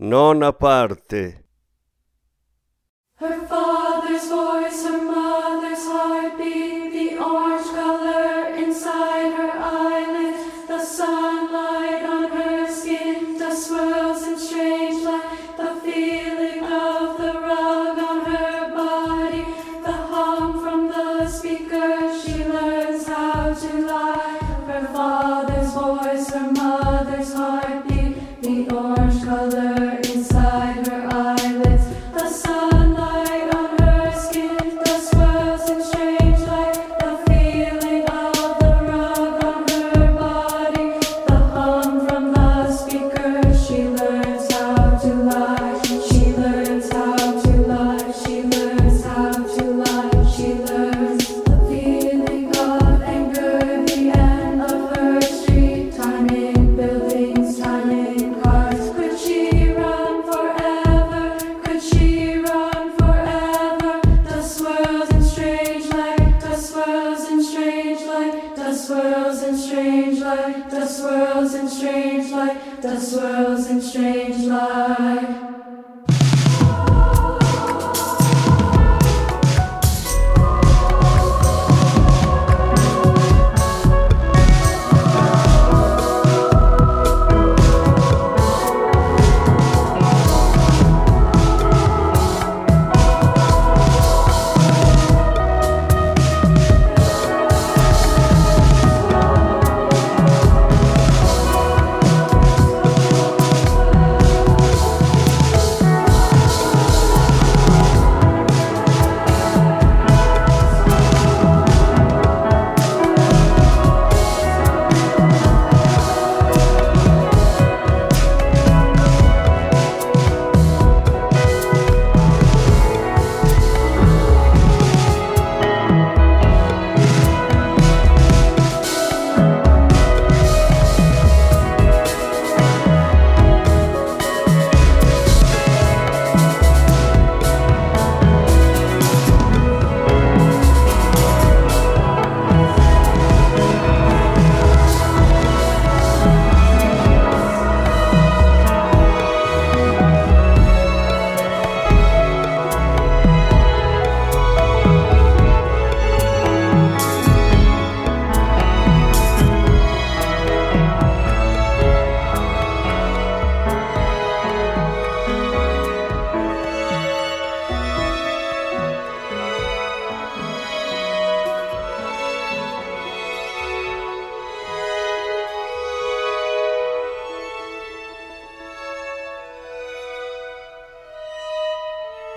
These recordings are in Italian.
Nona parte. Her father's voice, her mother's heartbeat, swirls and strange light, the swirls in strange light, the swirls in strange light.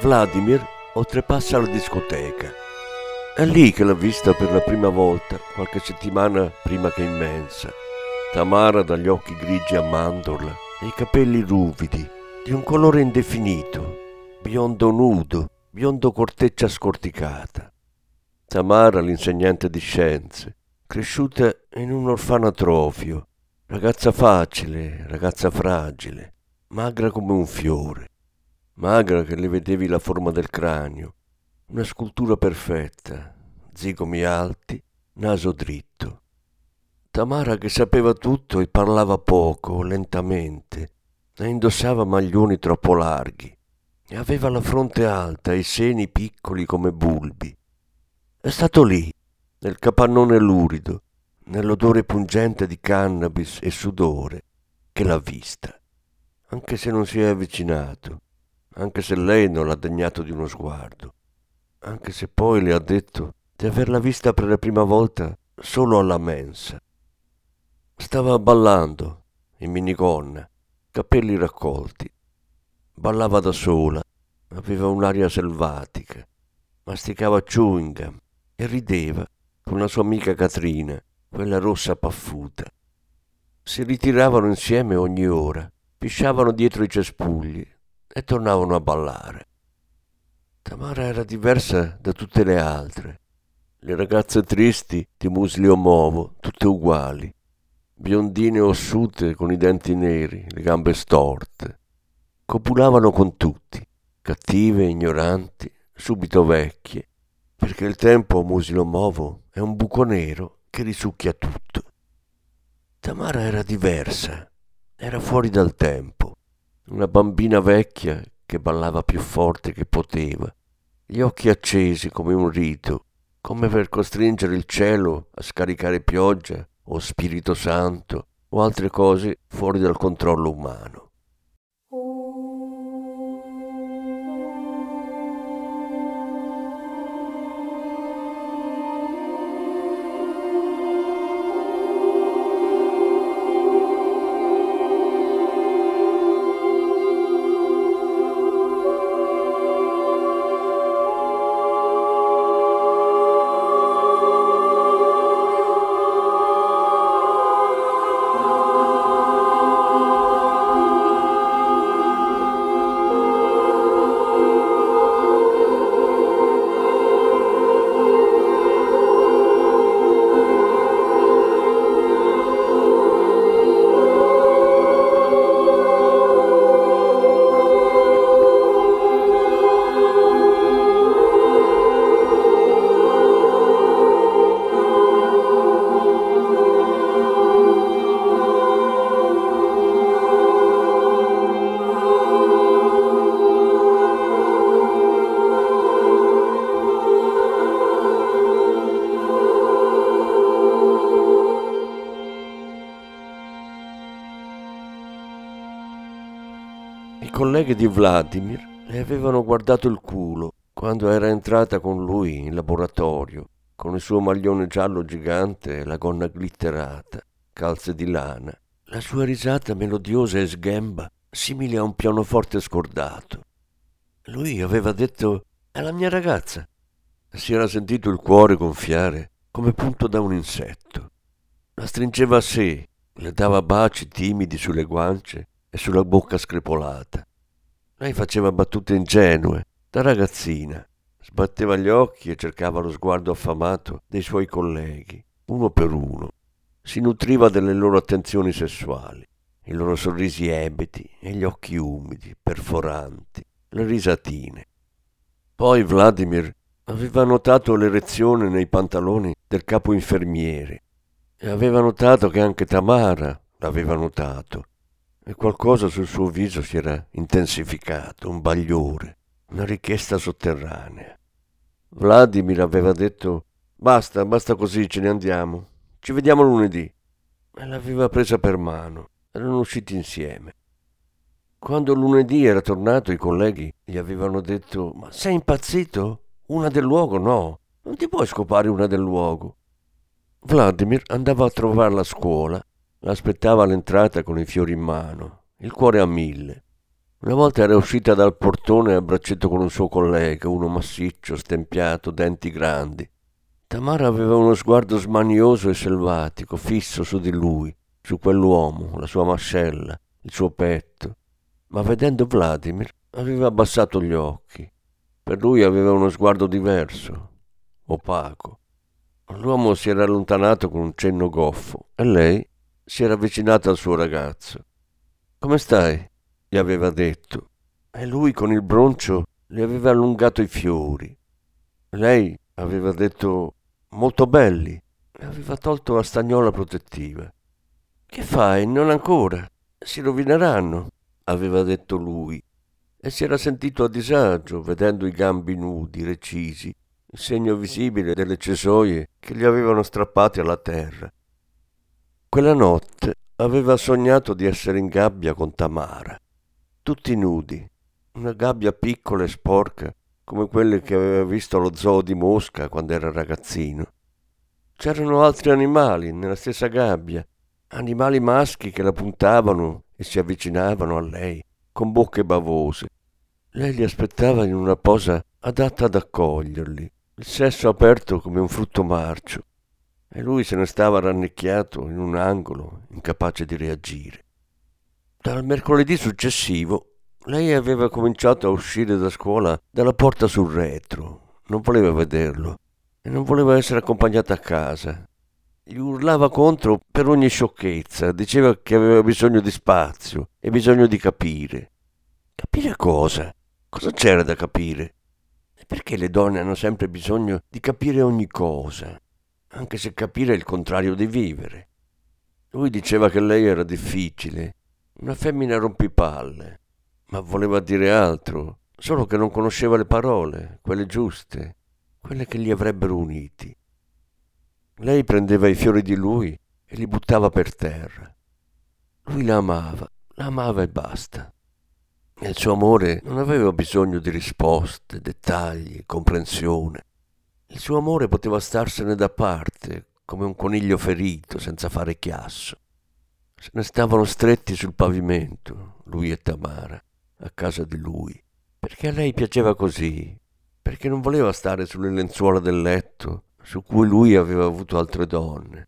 Vladimir oltrepassa la discoteca. È lì che l'ha vista per la prima volta, qualche settimana prima che in mensa. Tamara dagli occhi grigi a mandorla e i capelli ruvidi, di un colore indefinito, biondo nudo, biondo corteccia scorticata. Tamara, l'insegnante di scienze, cresciuta in un orfanatrofio, ragazza facile, ragazza fragile, magra come un fiore magra che le vedevi la forma del cranio, una scultura perfetta, zigomi alti, naso dritto. Tamara che sapeva tutto e parlava poco, lentamente, e indossava maglioni troppo larghi, e aveva la fronte alta e i seni piccoli come bulbi. È stato lì, nel capannone lurido, nell'odore pungente di cannabis e sudore, che l'ha vista, anche se non si è avvicinato anche se lei non l'ha degnato di uno sguardo, anche se poi le ha detto di averla vista per la prima volta solo alla mensa. Stava ballando, in minigonna, capelli raccolti. Ballava da sola, aveva un'aria selvatica, masticava chewing e rideva con la sua amica Katrina, quella rossa paffuta. Si ritiravano insieme ogni ora pisciavano dietro i cespugli e tornavano a ballare. Tamara era diversa da tutte le altre. Le ragazze tristi di Muslio Movo, tutte uguali, biondine ossute con i denti neri, le gambe storte. Copulavano con tutti, cattive, ignoranti, subito vecchie, perché il tempo Muslio Movo è un buco nero che risucchia tutto. Tamara era diversa, era fuori dal tempo, una bambina vecchia che ballava più forte che poteva, gli occhi accesi come un rito, come per costringere il cielo a scaricare pioggia o Spirito Santo o altre cose fuori dal controllo umano. Colleghe di Vladimir le avevano guardato il culo quando era entrata con lui in laboratorio, con il suo maglione giallo gigante e la gonna glitterata, calze di lana, la sua risata melodiosa e sghemba, simile a un pianoforte scordato. Lui aveva detto è la mia ragazza. Si era sentito il cuore gonfiare come punto da un insetto. La stringeva a sé, le dava baci timidi sulle guance e sulla bocca screpolata. Lei faceva battute ingenue, da ragazzina. Sbatteva gli occhi e cercava lo sguardo affamato dei suoi colleghi, uno per uno. Si nutriva delle loro attenzioni sessuali, i loro sorrisi ebeti e gli occhi umidi, perforanti, le risatine. Poi Vladimir aveva notato l'erezione nei pantaloni del capo infermiere e aveva notato che anche Tamara l'aveva notato e qualcosa sul suo viso si era intensificato, un bagliore, una richiesta sotterranea. Vladimir aveva detto basta, basta così, ce ne andiamo, ci vediamo lunedì. E l'aveva presa per mano, erano usciti insieme. Quando lunedì era tornato i colleghi gli avevano detto ma sei impazzito? Una del luogo no, non ti puoi scopare una del luogo. Vladimir andava a trovarla a scuola L'aspettava all'entrata con i fiori in mano, il cuore a mille. Una volta era uscita dal portone a braccetto con un suo collega, uno massiccio, stempiato, denti grandi. Tamara aveva uno sguardo smanioso e selvatico, fisso su di lui, su quell'uomo, la sua mascella, il suo petto. Ma vedendo Vladimir aveva abbassato gli occhi. Per lui aveva uno sguardo diverso, opaco. L'uomo si era allontanato con un cenno goffo e lei si era avvicinata al suo ragazzo. Come stai? gli aveva detto. E lui con il broncio le aveva allungato i fiori. Lei aveva detto molto belli e aveva tolto la stagnola protettiva. Che fai? Non ancora. Si rovineranno, aveva detto lui, e si era sentito a disagio vedendo i gambi nudi, recisi, il segno visibile delle cesoie che gli avevano strappati alla terra. Quella notte aveva sognato di essere in gabbia con Tamara, tutti nudi, una gabbia piccola e sporca come quelle che aveva visto allo zoo di Mosca quando era ragazzino. C'erano altri animali nella stessa gabbia, animali maschi che la puntavano e si avvicinavano a lei con bocche bavose. Lei li aspettava in una posa adatta ad accoglierli, il sesso aperto come un frutto marcio e lui se ne stava rannicchiato in un angolo, incapace di reagire. Dal mercoledì successivo lei aveva cominciato a uscire da scuola dalla porta sul retro. Non voleva vederlo e non voleva essere accompagnata a casa. Gli urlava contro per ogni sciocchezza, diceva che aveva bisogno di spazio e bisogno di capire. Capire cosa? Cosa c'era da capire? E perché le donne hanno sempre bisogno di capire ogni cosa, anche se capire è il contrario di vivere? Lui diceva che lei era difficile, una femmina rompipalle, ma voleva dire altro, solo che non conosceva le parole, quelle giuste, quelle che li avrebbero uniti. Lei prendeva i fiori di lui e li buttava per terra. Lui la amava, la amava e basta. Il suo amore non aveva bisogno di risposte, dettagli, comprensione. Il suo amore poteva starsene da parte, come un coniglio ferito, senza fare chiasso. Se ne stavano stretti sul pavimento, lui e Tamara, a casa di lui, perché a lei piaceva così, perché non voleva stare sulle lenzuola del letto su cui lui aveva avuto altre donne.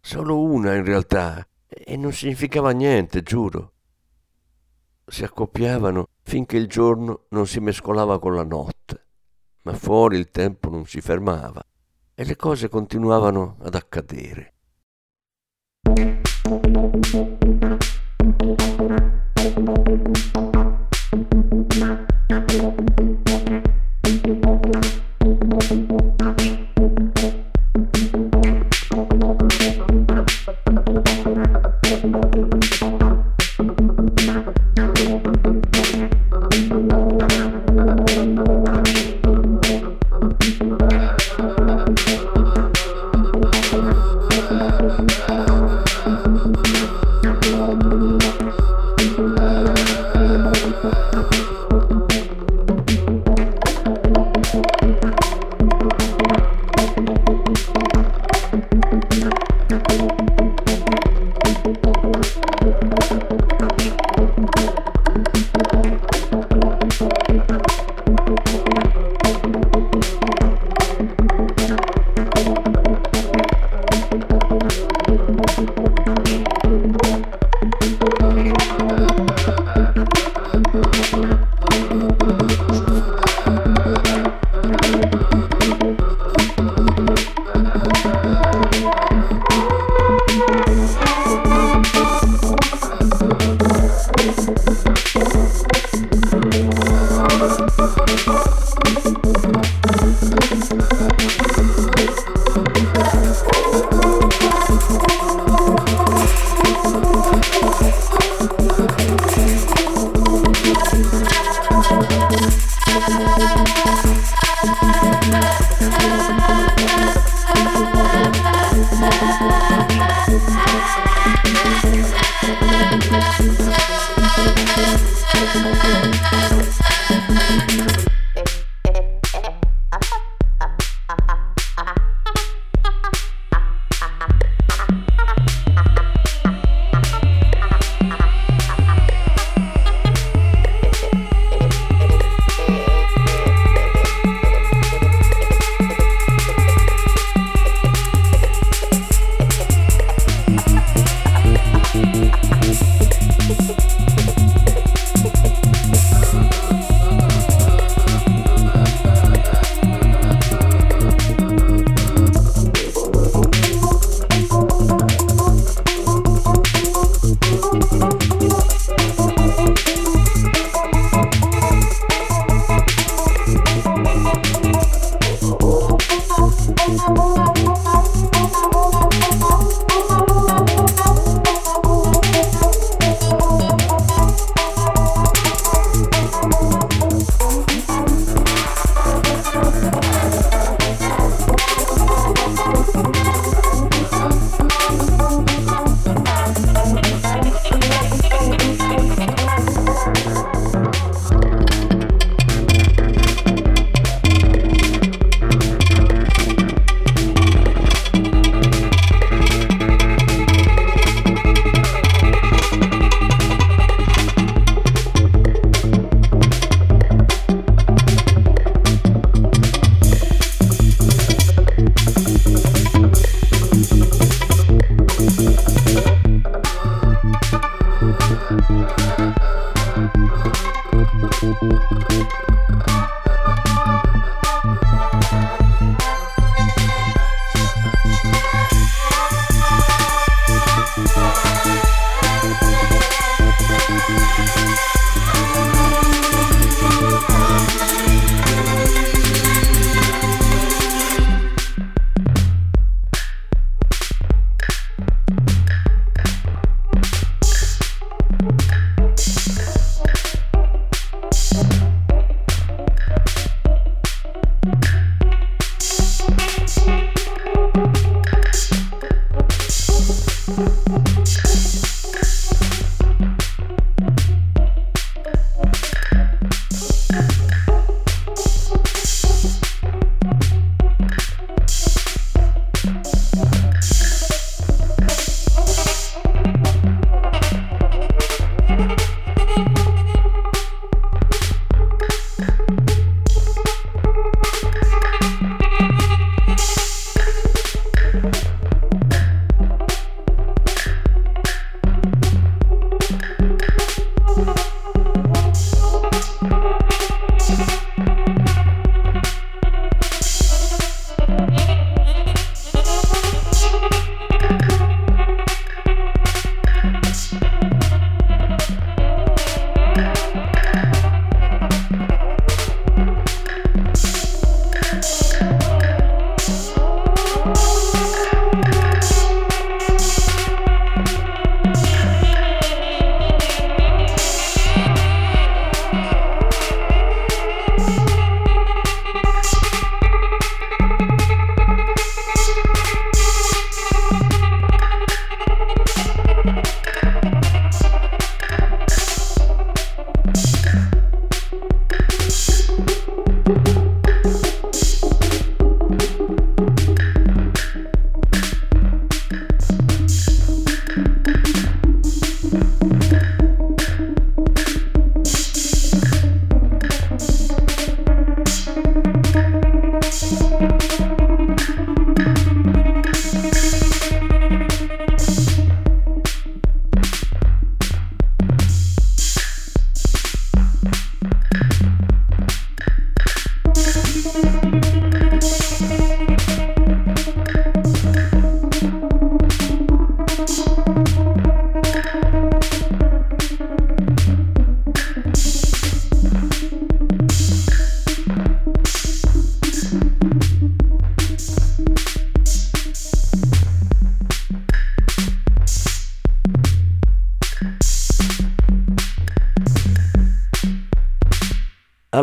Solo una in realtà, e non significava niente, giuro. Si accoppiavano finché il giorno non si mescolava con la notte, ma fuori il tempo non si fermava e le cose continuavano ad accadere. Thank you.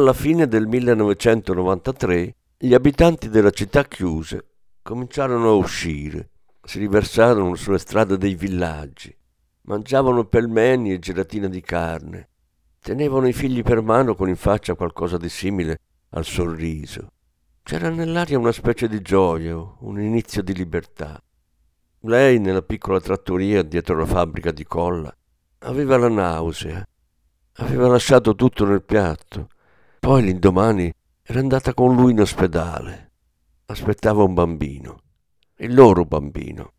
Alla fine del 1993 gli abitanti della città chiuse cominciarono a uscire, si riversarono sulle strade dei villaggi, mangiavano pelmeni e gelatina di carne, tenevano i figli per mano con in faccia qualcosa di simile al sorriso. C'era nell'aria una specie di gioia, un inizio di libertà. Lei, nella piccola trattoria dietro la fabbrica di colla, aveva la nausea, aveva lasciato tutto nel piatto poi l'indomani era andata con lui in ospedale. Aspettava un bambino, il loro bambino.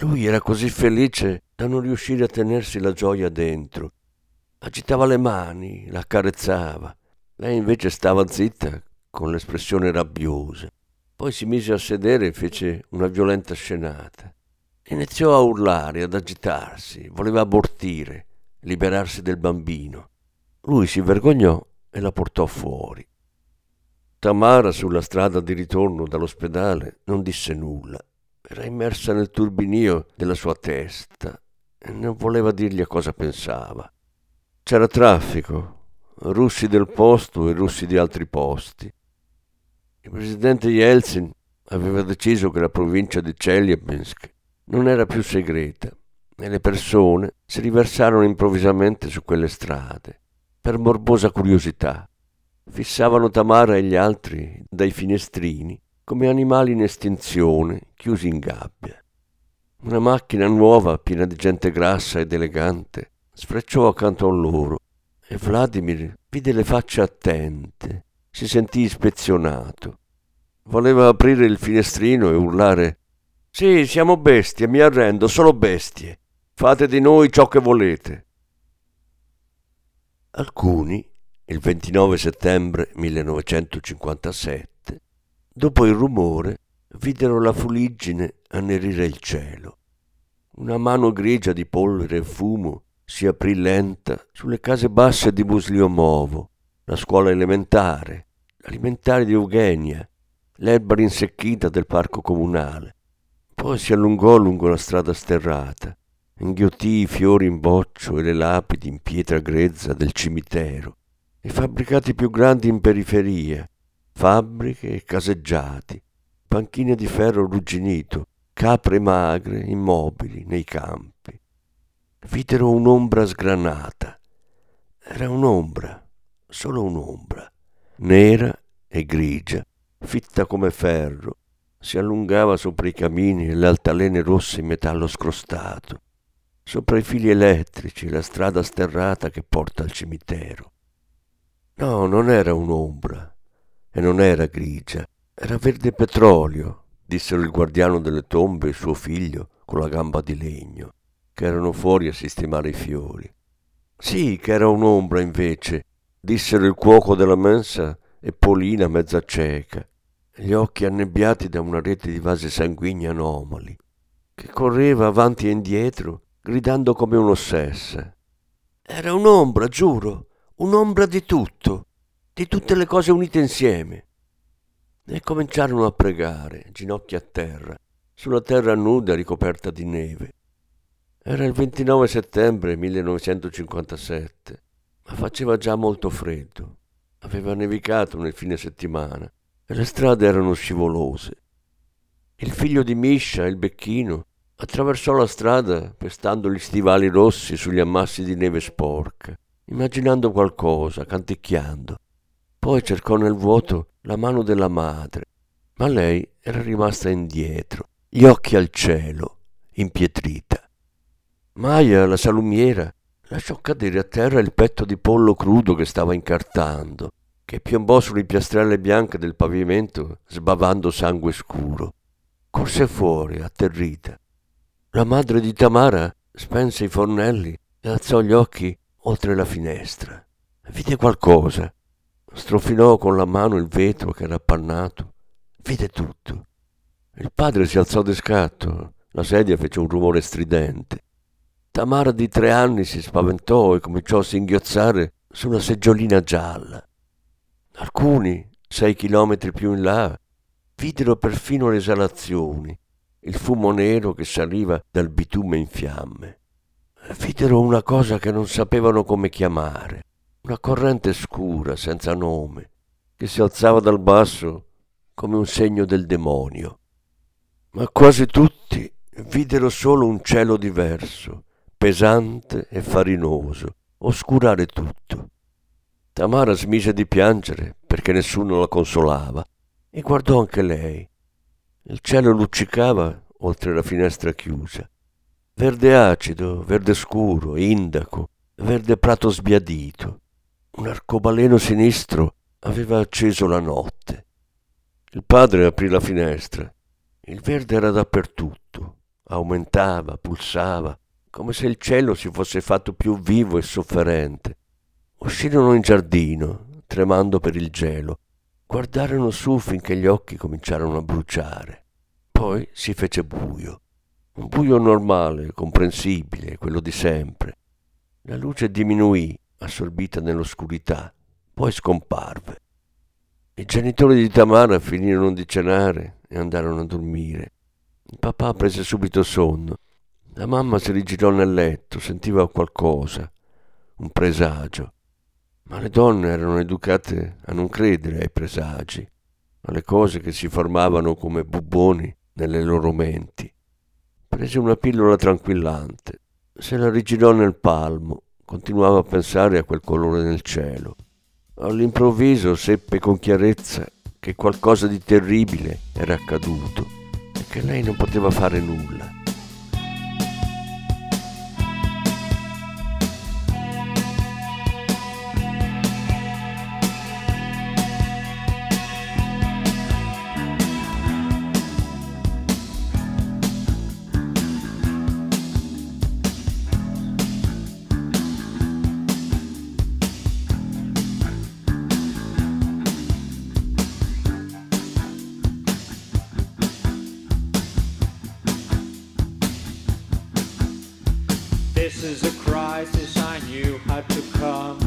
Lui era così felice da non riuscire a tenersi la gioia dentro. Agitava le mani, la accarezzava. Lei invece stava zitta, con l'espressione rabbiosa. Poi si mise a sedere e fece una violenta scenata. Iniziò a urlare, ad agitarsi, voleva abortire, liberarsi del bambino. Lui si vergognò e la portò fuori. Tamara sulla strada di ritorno dall'ospedale non disse nulla. Era immersa nel turbinio della sua testa e non voleva dirgli a cosa pensava. C'era traffico, russi del posto e russi di altri posti. Il presidente Yeltsin aveva deciso che la provincia di Chelyabinsk non era più segreta e le persone si riversarono improvvisamente su quelle strade per morbosa curiosità. Fissavano Tamara e gli altri dai finestrini come animali in estinzione, chiusi in gabbia. Una macchina nuova, piena di gente grassa ed elegante, sfrecciò accanto a loro e Vladimir vide le facce attente, si sentì ispezionato. Voleva aprire il finestrino e urlare Sì, siamo bestie, mi arrendo, solo bestie. Fate di noi ciò che volete. Alcuni il 29 settembre 1957, dopo il rumore, videro la fuliggine annerire il cielo. Una mano grigia di polvere e fumo si aprì lenta sulle case basse di Musliomovo, la scuola elementare, l'alimentare di Eugenia, l'erba rinsecchita del parco comunale. Poi si allungò lungo la strada sterrata, inghiottì i fiori in boccio e le lapidi in pietra grezza del cimitero, i fabbricati più grandi in periferia, fabbriche e caseggiati, panchine di ferro rugginito, capre magre immobili nei campi. Videro un'ombra sgranata. Era un'ombra, solo un'ombra, nera e grigia, fitta come ferro, si allungava sopra i camini e le altalene rosse in metallo scrostato, sopra i fili elettrici, la strada sterrata che porta al cimitero. No, non era un'ombra e non era grigia, era verde petrolio, dissero il guardiano delle tombe e suo figlio con la gamba di legno, che erano fuori a sistemare i fiori. Sì, che era un'ombra invece, dissero il cuoco della mensa e Polina mezza cieca, gli occhi annebbiati da una rete di vasi sanguigni anomali, che correva avanti e indietro, gridando come un'ossessa. Era un'ombra, giuro, un'ombra di tutto, di tutte le cose unite insieme e cominciarono a pregare, ginocchia a terra, sulla terra nuda ricoperta di neve. Era il 29 settembre 1957, ma faceva già molto freddo. Aveva nevicato nel fine settimana e le strade erano scivolose. Il figlio di Miscia, il becchino, attraversò la strada pestando gli stivali rossi sugli ammassi di neve sporca, immaginando qualcosa, canticchiando. Poi cercò nel vuoto la mano della madre, ma lei era rimasta indietro, gli occhi al cielo, impietrita. Maya, la salumiera, lasciò cadere a terra il petto di pollo crudo che stava incartando, che piombò sulle piastrelle bianche del pavimento sbavando sangue scuro. Corse fuori, atterrita. La madre di Tamara spense i fornelli e alzò gli occhi oltre la finestra. Vide qualcosa, strofinò con la mano il vetro che era appannato, vide tutto. Il padre si alzò di scatto, la sedia fece un rumore stridente. Tamara di tre anni si spaventò e cominciò a singhiozzare su una seggiolina gialla. Alcuni, sei chilometri più in là, videro perfino le esalazioni, il fumo nero che saliva dal bitume in fiamme. Videro una cosa che non sapevano come chiamare, una corrente scura, senza nome, che si alzava dal basso come un segno del demonio. Ma quasi tutti videro solo un cielo diverso, pesante e farinoso, oscurare tutto. Tamara smise di piangere perché nessuno la consolava e guardò anche lei. Il cielo luccicava oltre la finestra chiusa. Verde acido, verde scuro, indaco, verde prato sbiadito. Un arcobaleno sinistro aveva acceso la notte. Il padre aprì la finestra. Il verde era dappertutto, aumentava, pulsava, come se il cielo si fosse fatto più vivo e sofferente. Uscirono in giardino, tremando per il gelo. Guardarono su finché gli occhi cominciarono a bruciare. Poi si fece buio. Un buio normale, comprensibile, quello di sempre. La luce diminuì assorbita nell'oscurità, poi scomparve. I genitori di Tamara finirono di cenare e andarono a dormire. Il papà prese subito sonno. La mamma si rigirò nel letto, sentiva qualcosa, un presagio. Ma le donne erano educate a non credere ai presagi, alle cose che si formavano come bubboni nelle loro menti. Prese una pillola tranquillante, se la rigirò nel palmo Continuava a pensare a quel colore nel cielo. All'improvviso seppe con chiarezza che qualcosa di terribile era accaduto e che lei non poteva fare nulla. This is a crisis I knew had to come.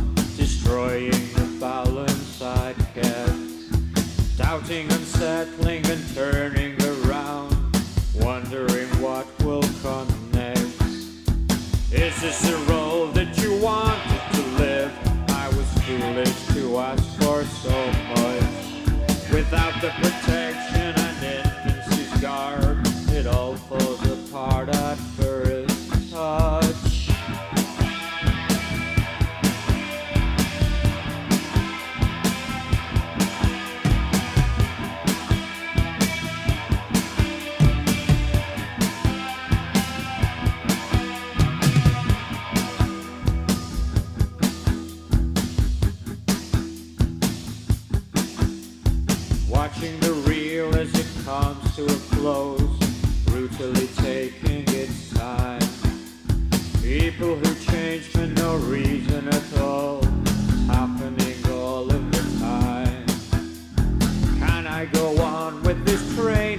watching the reel as it comes to a close, brutally taking its time. People who change for no reason at all, happening all of the time. Can I go on with this train?